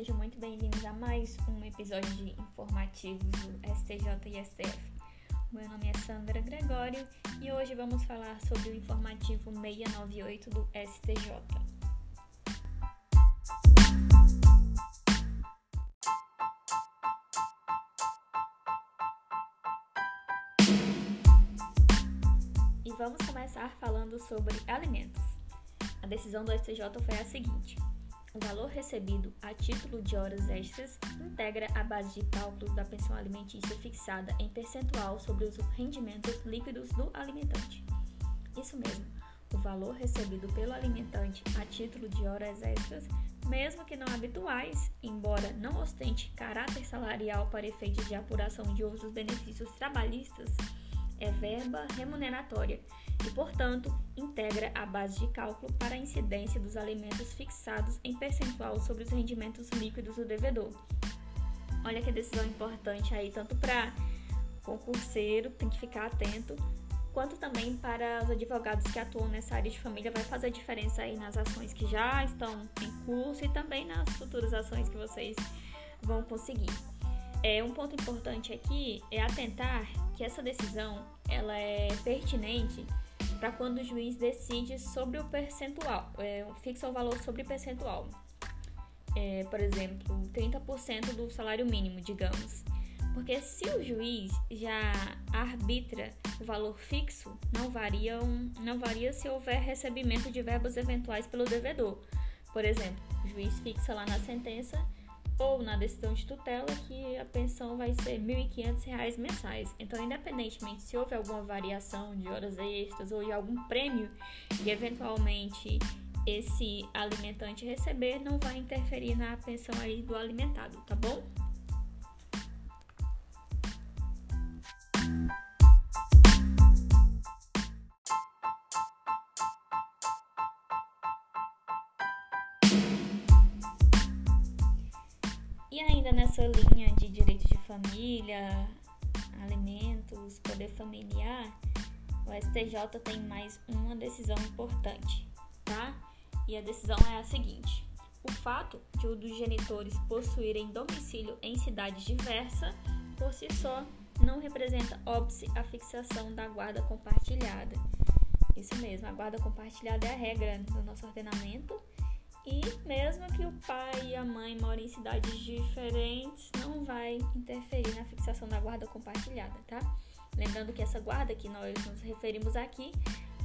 sejam muito bem-vindos a mais um episódio de informativos do STJ e STF. Meu nome é Sandra Gregório e hoje vamos falar sobre o informativo 698 do STJ. E vamos começar falando sobre alimentos. A decisão do STJ foi a seguinte: o valor recebido a título de horas extras integra a base de cálculos da pensão alimentícia fixada em percentual sobre os rendimentos líquidos do alimentante. Isso mesmo, o valor recebido pelo alimentante a título de horas extras, mesmo que não habituais, embora não ostente caráter salarial para efeitos de apuração de outros benefícios trabalhistas, é verba remuneratória e, portanto, integra a base de cálculo para a incidência dos alimentos fixados em percentual sobre os rendimentos líquidos do devedor. Olha que decisão importante aí, tanto para concurseiro, tem que ficar atento, quanto também para os advogados que atuam nessa área de família, vai fazer diferença aí nas ações que já estão em curso e também nas futuras ações que vocês vão conseguir. É, um ponto importante aqui é atentar que essa decisão ela é pertinente para quando o juiz decide sobre o percentual, é, fixa o valor sobre percentual. É, por exemplo, 30% do salário mínimo, digamos. Porque se o juiz já arbitra o valor fixo, não varia, um, não varia se houver recebimento de verbas eventuais pelo devedor. Por exemplo, o juiz fixa lá na sentença ou na decisão de tutela que a pensão vai ser R$ 1.500 mensais. Então, independentemente se houve alguma variação de horas extras ou de algum prêmio que eventualmente esse alimentante receber, não vai interferir na pensão aí do alimentado, tá bom? Nessa linha de direito de família, alimentos, poder familiar, o STJ tem mais uma decisão importante, tá? E a decisão é a seguinte: o fato de um dos genitores possuírem domicílio em cidades diversas, por si só, não representa óbice a fixação da guarda compartilhada. Isso mesmo, a guarda compartilhada é a regra do nosso ordenamento e mesmo que o pai e a mãe morem em cidades diferentes, não vai interferir na fixação da guarda compartilhada, tá? Lembrando que essa guarda que nós nos referimos aqui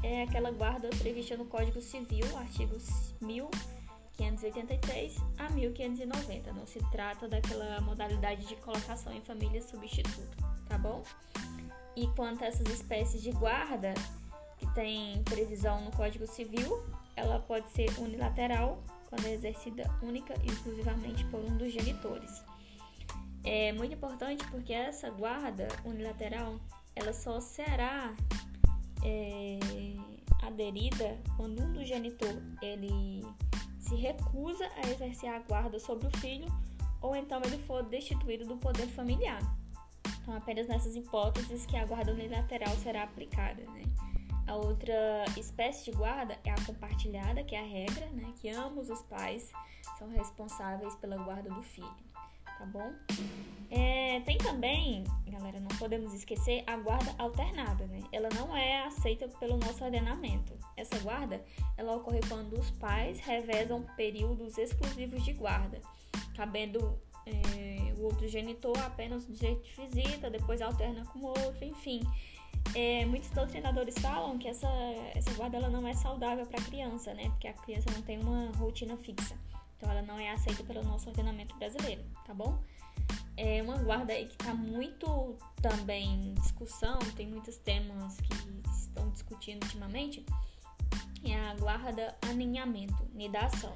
é aquela guarda prevista no Código Civil, artigos 1583 a 1590. Não se trata daquela modalidade de colocação em família substituto, tá bom? E quanto a essas espécies de guarda que tem previsão no Código Civil, ela pode ser unilateral quando é exercida única e exclusivamente por um dos genitores. É muito importante porque essa guarda unilateral ela só será é, aderida quando um dos genitores ele se recusa a exercer a guarda sobre o filho ou então ele for destituído do poder familiar. Então, apenas nessas hipóteses que a guarda unilateral será aplicada, né? A outra espécie de guarda é a compartilhada, que é a regra, né? Que ambos os pais são responsáveis pela guarda do filho, tá bom? É, tem também, galera, não podemos esquecer a guarda alternada, né? Ela não é aceita pelo nosso ordenamento. Essa guarda, ela ocorre quando os pais revezam períodos exclusivos de guarda, cabendo é, o outro genitor apenas o direito de visita, depois alterna com o outro, enfim é, muitos doutrinadores falam que essa, essa guarda ela não é saudável para a criança, né? Porque a criança não tem uma rotina fixa. Então ela não é aceita pelo nosso ordenamento brasileiro, tá bom? É uma guarda aí que está muito também em discussão, tem muitos temas que estão discutindo ultimamente. É a guarda aninhamento, nidação.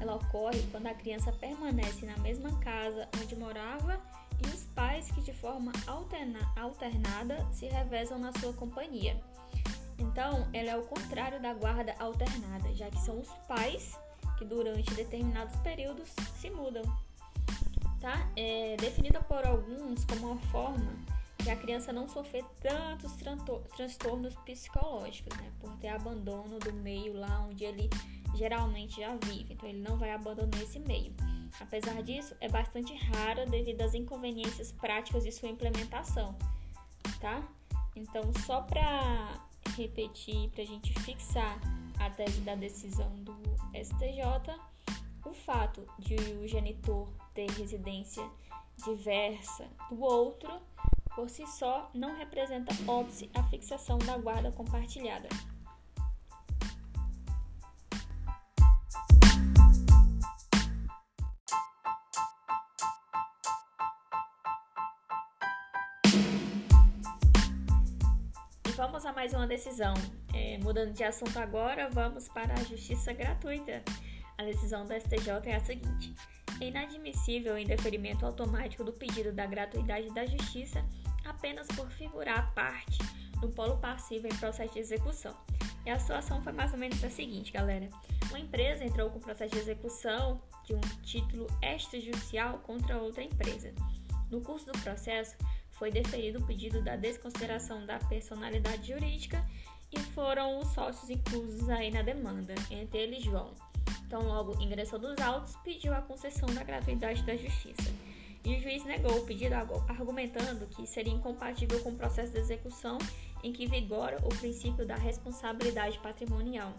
Ela ocorre quando a criança permanece na mesma casa onde morava e os pais que de forma alterna, alternada se revezam na sua companhia. Então, ela é o contrário da guarda alternada, já que são os pais que durante determinados períodos se mudam. Tá? É definida por alguns como uma forma a criança não sofrer tantos transtornos psicológicos, né? Por ter abandono do meio lá onde ele geralmente já vive. Então, ele não vai abandonar esse meio. Apesar disso, é bastante rara devido às inconveniências práticas de sua implementação, tá? Então, só para repetir, para a gente fixar a tese da decisão do STJ, o fato de o genitor ter residência diversa do outro, por si só, não representa óbice a fixação da guarda compartilhada. vamos a mais uma decisão. É, mudando de assunto agora, vamos para a justiça gratuita. A decisão do STJ é a seguinte: é inadmissível o indeferimento automático do pedido da gratuidade da justiça apenas por figurar parte no polo passivo em processo de execução. E a situação foi mais ou menos a seguinte, galera. Uma empresa entrou com processo de execução de um título extrajudicial contra outra empresa. No curso do processo, foi deferido o pedido da desconsideração da personalidade jurídica e foram os sócios inclusos aí na demanda, entre eles João. Então, logo ingressou nos autos, pediu a concessão da gratuidade da justiça. E o juiz negou o pedido, argumentando que seria incompatível com o processo de execução em que vigora o princípio da responsabilidade patrimonial,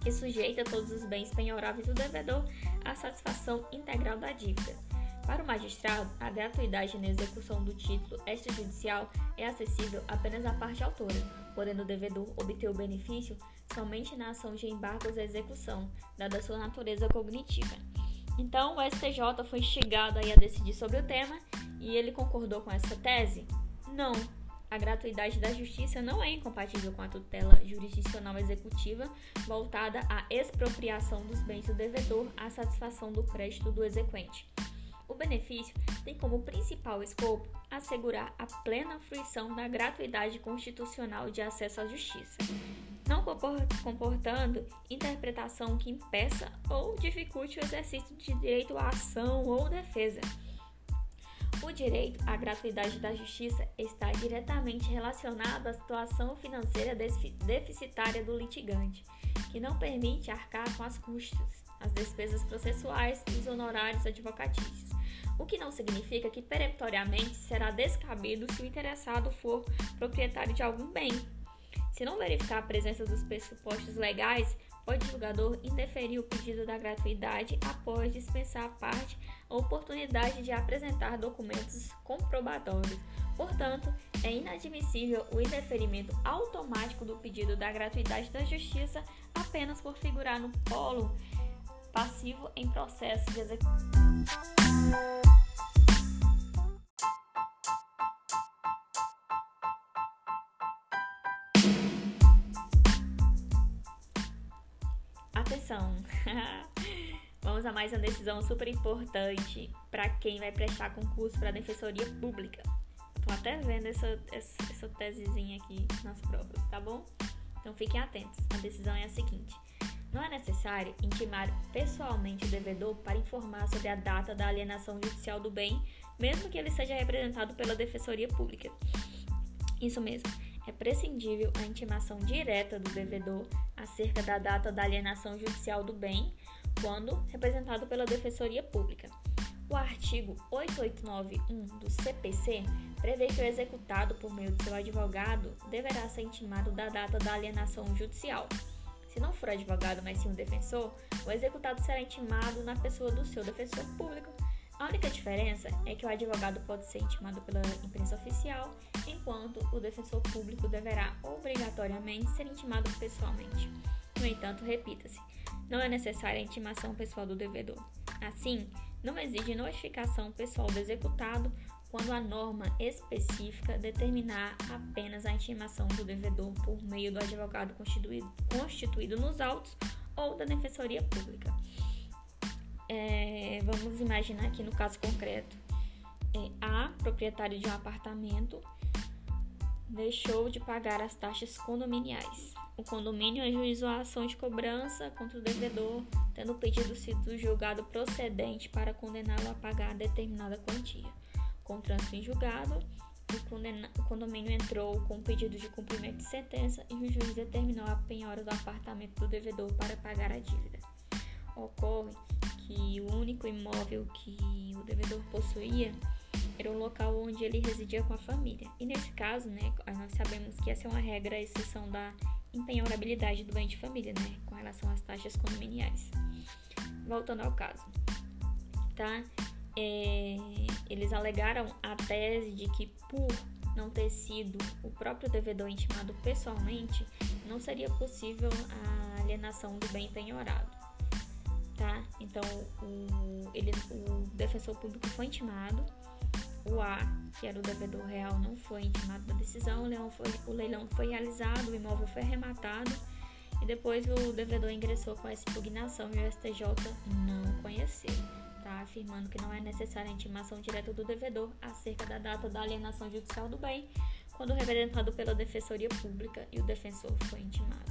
que sujeita todos os bens penhoráveis do devedor à satisfação integral da dívida. Para o magistrado, a gratuidade na execução do título extrajudicial é acessível apenas à parte autora, podendo o devedor obter o benefício somente na ação de embargos à execução, dada sua natureza cognitiva. Então, o STJ foi instigado a decidir sobre o tema e ele concordou com essa tese? Não. A gratuidade da justiça não é incompatível com a tutela jurisdicional executiva voltada à expropriação dos bens do devedor à satisfação do crédito do exequente. O benefício tem como principal escopo assegurar a plena fruição da gratuidade constitucional de acesso à justiça, não comportando interpretação que impeça ou dificulte o exercício de direito à ação ou defesa. O direito à gratuidade da justiça está diretamente relacionado à situação financeira deficitária do litigante, que não permite arcar com as custas, as despesas processuais e os honorários advocatícios o que não significa que peremptoriamente será descabido se o interessado for proprietário de algum bem. Se não verificar a presença dos pressupostos legais, pode o julgador indeferir o pedido da gratuidade após dispensar a parte a oportunidade de apresentar documentos comprobatórios. Portanto, é inadmissível o indeferimento automático do pedido da gratuidade da justiça apenas por figurar no polo passivo em processo de execução. Atenção! Vamos a mais uma decisão super importante para quem vai prestar concurso para Defensoria Pública. Tô até vendo essa, essa, essa tesezinha aqui nas provas, tá bom? Então fiquem atentos. A decisão é a seguinte: não é necessário intimar pessoalmente o devedor para informar sobre a data da alienação judicial do bem, mesmo que ele seja representado pela Defensoria Pública. Isso mesmo, é prescindível a intimação direta do devedor acerca da data da alienação judicial do bem, quando representado pela Defensoria Pública. O artigo 8891 do CPC prevê que o executado por meio do seu advogado deverá ser intimado da data da alienação judicial. Se não for advogado, mas sim um defensor, o executado será intimado na pessoa do seu defensor público. A única diferença é que o advogado pode ser intimado pela imprensa oficial, enquanto o defensor público deverá obrigatoriamente ser intimado pessoalmente. No entanto, repita-se, não é necessária a intimação pessoal do devedor. Assim, não exige notificação pessoal do executado quando a norma específica determinar apenas a intimação do devedor por meio do advogado constituído, constituído nos autos ou da Defensoria Pública. Vamos imaginar aqui no caso concreto: é, A, proprietário de um apartamento, deixou de pagar as taxas condominiais. O condomínio ajuizou a ação de cobrança contra o devedor, tendo o pedido sido julgado procedente para condená-lo a pagar determinada quantia com o trânsito em julgado, o condomínio entrou com pedido de cumprimento de sentença e o juiz determinou a penhora do apartamento do devedor para pagar a dívida. Ocorre que o único imóvel que o devedor possuía era o local onde ele residia com a família. E nesse caso, né, nós sabemos que essa é uma regra a exceção da empenhorabilidade do bem de família, né, com relação às taxas condominiais. Voltando ao caso, tá? É, eles alegaram a tese de que por não ter sido o próprio devedor intimado pessoalmente, não seria possível a alienação do bem penhorado. Tá? Então, o, ele, o defensor público foi intimado, o A, que era o devedor real, não foi intimado da decisão, o, leilão foi, o leilão foi realizado, o imóvel foi arrematado e depois o devedor ingressou com essa impugnação e o STJ não conheceu está afirmando que não é necessária a intimação direta do devedor acerca da data da alienação judicial do bem, quando representado pela Defensoria Pública e o defensor foi intimado.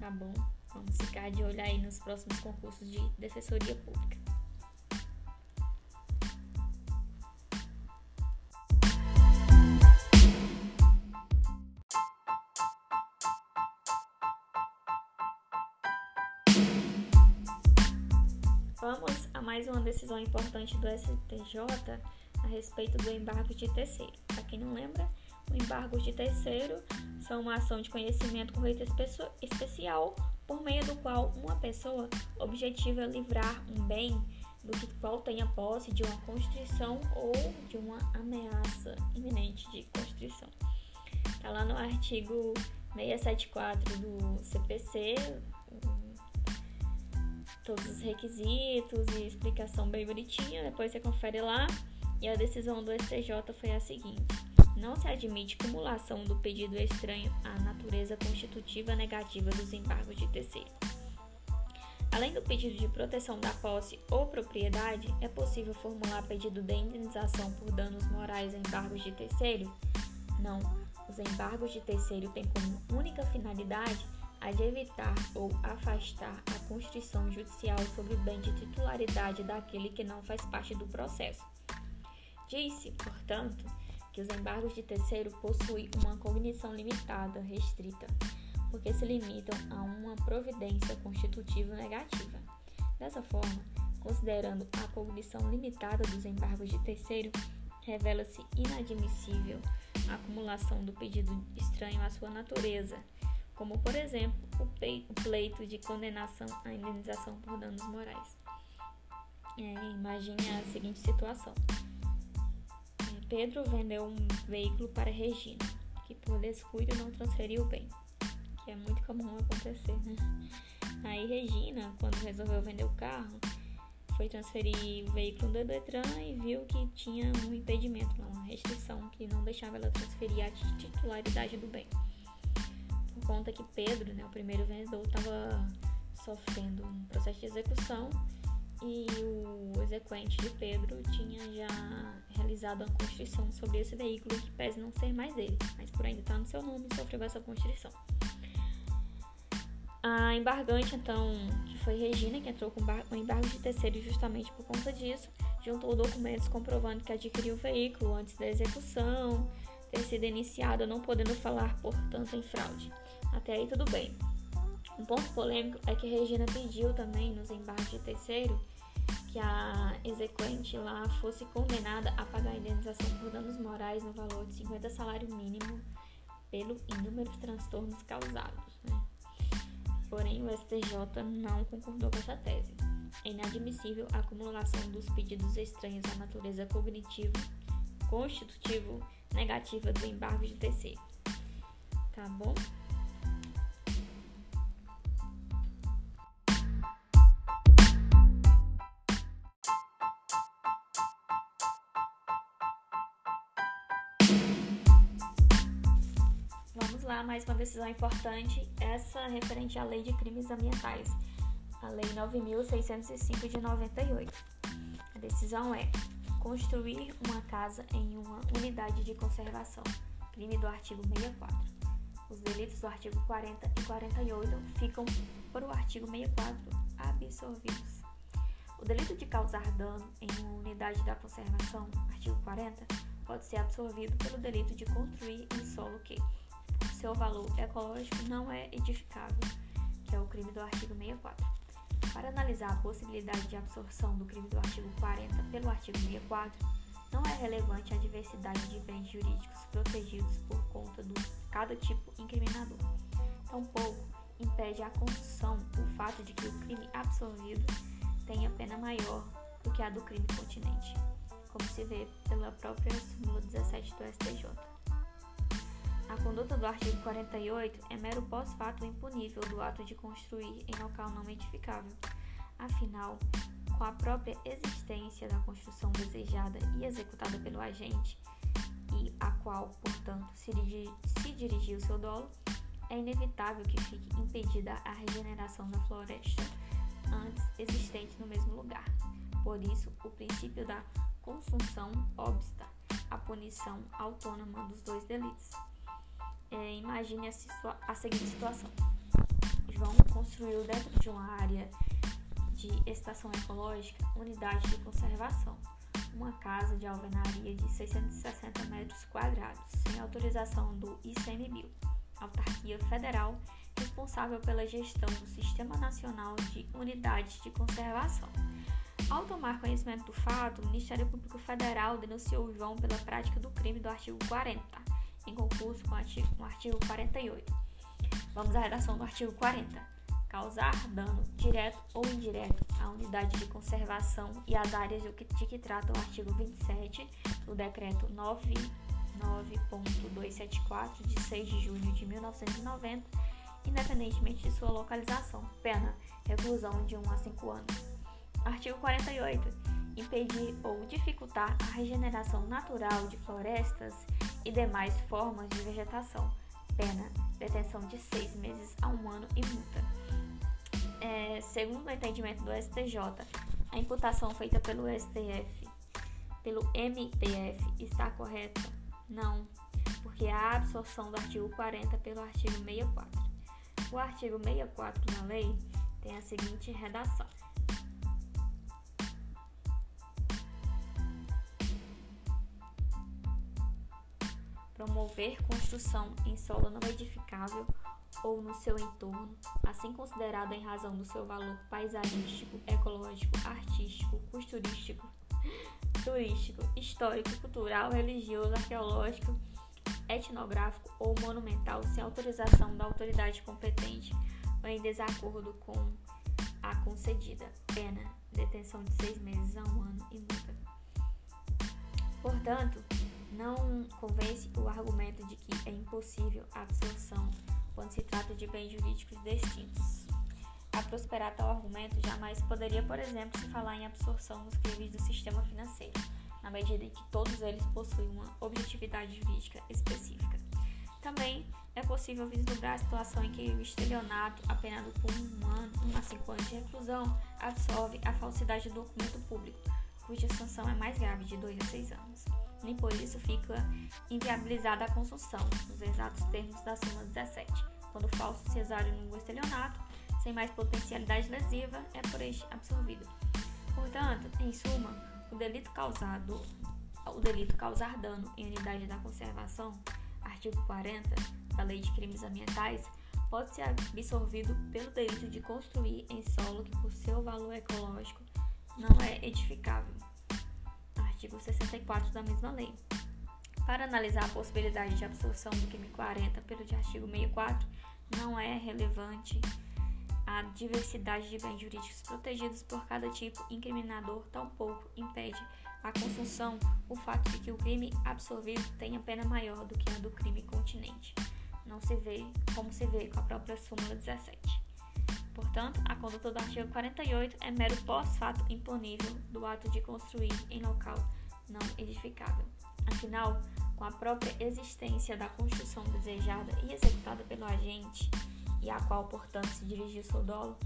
Tá bom? Vamos ficar de olho aí nos próximos concursos de Defensoria Pública. Vamos a mais uma decisão importante do STJ a respeito do embargo de terceiro. Para quem não lembra, o embargo de terceiro são uma ação de conhecimento com rito especial por meio do qual uma pessoa objetiva livrar um bem do que qual tenha posse de uma constrição ou de uma ameaça iminente de constrição. Está lá no artigo 674 do CPC, todos os requisitos e explicação bem bonitinha, depois você confere lá. E a decisão do STJ foi a seguinte: não se admite cumulação do pedido estranho natureza constitutiva negativa dos embargos de terceiro. Além do pedido de proteção da posse ou propriedade, é possível formular pedido de indenização por danos morais a embargos de terceiro? Não. Os embargos de terceiro têm como única finalidade a de evitar ou afastar a constrição judicial sobre o bem de titularidade daquele que não faz parte do processo. Disse, portanto, que os embargos de terceiro possuem uma cognição limitada, restrita, porque se limitam a uma providência constitutiva negativa. Dessa forma, considerando a cognição limitada dos embargos de terceiro, revela-se inadmissível a acumulação do pedido estranho à sua natureza como por exemplo o pleito de condenação à indenização por danos morais. É, imagine a seguinte situação: Pedro vendeu um veículo para Regina, que por descuido não transferiu bem, que é muito comum acontecer, né? Aí Regina, quando resolveu vender o carro, foi transferir o veículo do Detran e viu que tinha um impedimento, uma restrição que não deixava ela transferir a titularidade do bem conta que Pedro, né, o primeiro vendedor, estava sofrendo um processo de execução e o exequente de Pedro tinha já realizado a constrição sobre esse veículo que pese não ser mais dele, mas por ainda estar no seu nome sofreu essa constrição. A embargante, então, que foi Regina, que entrou com o embargo de terceiro justamente por conta disso, juntou documentos comprovando que adquiriu o veículo antes da execução ter sido iniciada, não podendo falar, portanto, em fraude. Até aí tudo bem. Um ponto polêmico é que Regina pediu também nos embargos de terceiro que a exequente lá fosse condenada a pagar a indenização por danos morais no valor de 50 salário mínimo pelo inúmeros transtornos causados. Né? Porém, o STJ não concordou com essa tese. É inadmissível a acumulação dos pedidos estranhos à natureza cognitiva, constitutivo, negativa do embargo de terceiro. Tá bom? Mais uma decisão importante, essa referente à Lei de Crimes Ambientais, a Lei 9.605 de 98. A decisão é construir uma casa em uma unidade de conservação, crime do artigo 64. Os delitos do artigo 40 e 48 ficam por o artigo 64 absorvidos. O delito de causar dano em uma unidade da conservação, artigo 40, pode ser absorvido pelo delito de construir em solo que seu valor ecológico não é edificável, que é o crime do artigo 64. Para analisar a possibilidade de absorção do crime do artigo 40 pelo artigo 64, não é relevante a diversidade de bens jurídicos protegidos por conta de cada tipo incriminador. Tampouco impede a construção o fato de que o crime absorvido tenha pena maior do que a do crime continente, como se vê pela própria súmula 17 do STJ. A conduta do artigo 48 é mero pós-fato impunível do ato de construir em local não edificável. Afinal, com a própria existência da construção desejada e executada pelo agente, e a qual, portanto, se, dirigi, se dirigiu seu dolo, é inevitável que fique impedida a regeneração da floresta antes existente no mesmo lugar. Por isso, o princípio da consunção obsta a punição autônoma dos dois delitos. É, imagine a, a seguinte situação: João construiu dentro de uma área de estação ecológica unidade de conservação, uma casa de alvenaria de 660 metros quadrados, sem autorização do ICMBio, autarquia federal responsável pela gestão do Sistema Nacional de Unidades de Conservação. Ao tomar conhecimento do fato, o Ministério Público Federal denunciou João pela prática do crime do artigo 40, em concurso com o artigo, com o artigo 48. Vamos à redação do artigo 40 causar dano direto ou indireto à unidade de conservação e às áreas de que, de que trata o artigo 27 do Decreto 99.274, de 6 de junho de 1990, independentemente de sua localização. Pena: reclusão de 1 a 5 anos. Artigo 48. Impedir ou dificultar a regeneração natural de florestas e demais formas de vegetação. Pena: detenção de seis meses a um ano e multa é, segundo o entendimento do STJ, a imputação feita pelo STF, pelo MPF, está correta? Não, porque há absorção do artigo 40 pelo artigo 64. O artigo 64 da lei tem a seguinte redação. Promover construção em solo não edificável ou no seu entorno, assim considerado em razão do seu valor paisagístico, ecológico, artístico, costurístico, turístico, histórico, cultural, religioso, arqueológico, etnográfico ou monumental sem autorização da autoridade competente ou em desacordo com a concedida. Pena, detenção de seis meses a um ano e multa. Portanto, não convence o argumento de que é impossível a absorção quando se trata de bens jurídicos distintos. A prosperar tal argumento, jamais poderia, por exemplo, se falar em absorção nos crimes do sistema financeiro, na medida em que todos eles possuem uma objetividade jurídica específica. Também é possível vislumbrar a situação em que o estelionato, apenado por um ano, um a cinco anos de reclusão, absorve a falsidade do documento público, cuja sanção é mais grave, de dois a seis anos nem por isso fica inviabilizada a construção, nos exatos termos da súmula 17, quando falso cesário no estelionato, sem mais potencialidade lesiva, é por este absorvido. Portanto, em suma, o delito causado, o delito causar dano em unidade da conservação, artigo 40 da Lei de Crimes Ambientais, pode ser absorvido pelo delito de construir em solo que por seu valor ecológico não é edificável artigo 64 da mesma lei. Para analisar a possibilidade de absorção do crime 40 pelo de artigo 64, não é relevante a diversidade de bens jurídicos protegidos por cada tipo incriminador, tampouco impede a construção o fato de que o crime absorvido tenha pena maior do que a do crime continente. Não se vê como se vê com a própria súmula 17. Portanto, a conduta do artigo 48 é mero pós-fato imponível do ato de construir em local não edificável. Afinal, com a própria existência da construção desejada e executada pelo agente, e a qual, portanto, se dirigiu seu dolo,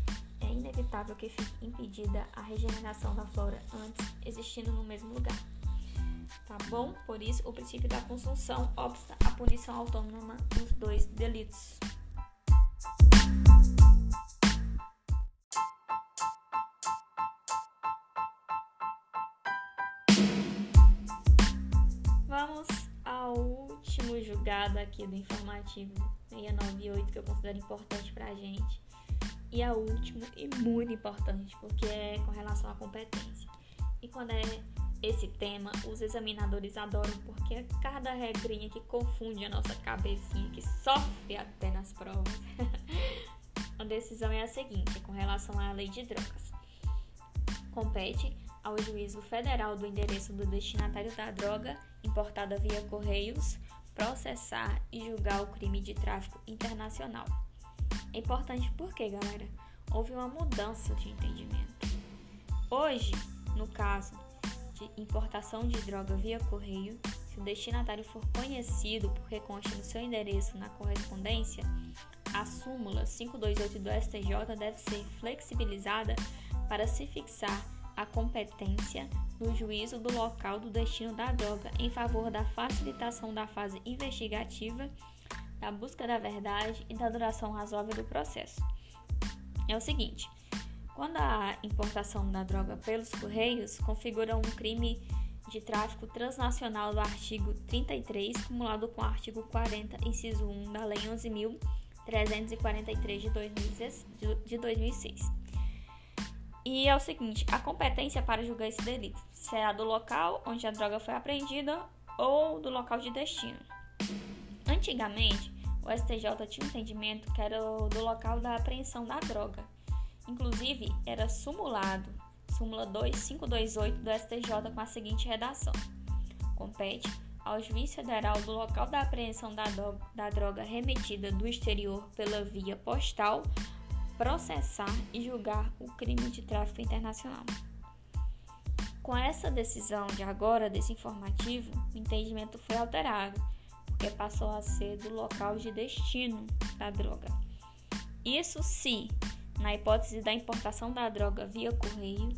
é inevitável que fique impedida a regeneração da flora antes existindo no mesmo lugar. Tá bom? Por isso, o princípio da consunção obsta a punição autônoma dos dois delitos. Julgado aqui do informativo 698 que eu considero importante para a gente, E a última, e muito importante, porque é com relação à competência. E quando é esse tema, os examinadores adoram, porque é cada regrinha que confunde a nossa cabecinha, que sofre até nas provas. a decisão é a seguinte, com relação à lei de drogas. Compete ao juízo federal do endereço do destinatário da droga importada via correios processar e julgar o crime de tráfico internacional. É importante porque, galera, houve uma mudança de entendimento. Hoje, no caso de importação de droga via correio, se o destinatário for conhecido porque consta no seu endereço na correspondência, a súmula 528 do STJ deve ser flexibilizada para se fixar a competência no juízo do local do destino da droga em favor da facilitação da fase investigativa, da busca da verdade e da duração razoável do processo. É o seguinte: quando a importação da droga pelos correios configura um crime de tráfico transnacional do artigo 33, cumulado com o artigo 40, inciso 1 da Lei 11.343 de 2006. E é o seguinte: a competência para julgar esse delito será do local onde a droga foi apreendida ou do local de destino. Antigamente, o STJ tinha um entendimento que era do local da apreensão da droga. Inclusive, era sumulado, súmula 2528 do STJ com a seguinte redação: compete ao juiz federal do local da apreensão da, da droga remetida do exterior pela via postal processar e julgar o crime de tráfico internacional. Com essa decisão de agora, desse informativo, o entendimento foi alterado, porque passou a ser do local de destino da droga. Isso se, na hipótese da importação da droga via correio,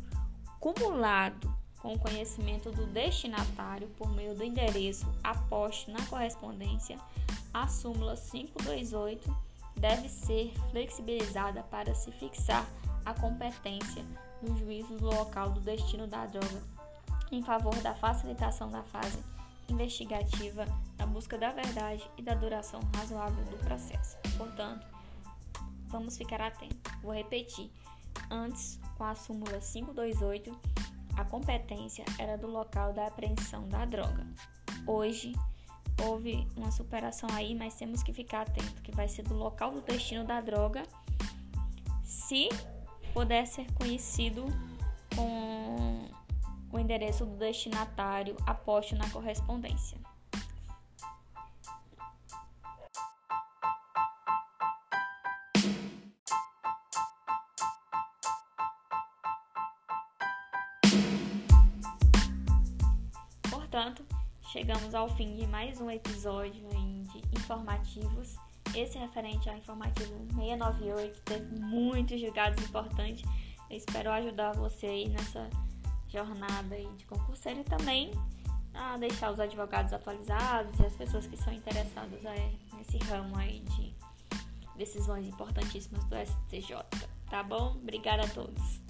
cumulado com o conhecimento do destinatário por meio do endereço aposto na correspondência, a súmula 528 deve ser flexibilizada para se fixar a competência no juízo do local do destino da droga, em favor da facilitação da fase investigativa, da busca da verdade e da duração razoável do processo. Portanto, vamos ficar atentos. Vou repetir. Antes, com a súmula 528, a competência era do local da apreensão da droga. Hoje, houve uma superação aí, mas temos que ficar atento que vai ser do local do destino da droga, se puder ser conhecido com o endereço do destinatário aposto na correspondência. Chegamos ao fim de mais um episódio de informativos. Esse referente ao informativo 698 teve muitos julgados importantes. Eu espero ajudar você aí nessa jornada aí de concurseiro e também a deixar os advogados atualizados e as pessoas que são interessadas é, nesse ramo aí de decisões importantíssimas do STJ. Tá bom? Obrigada a todos.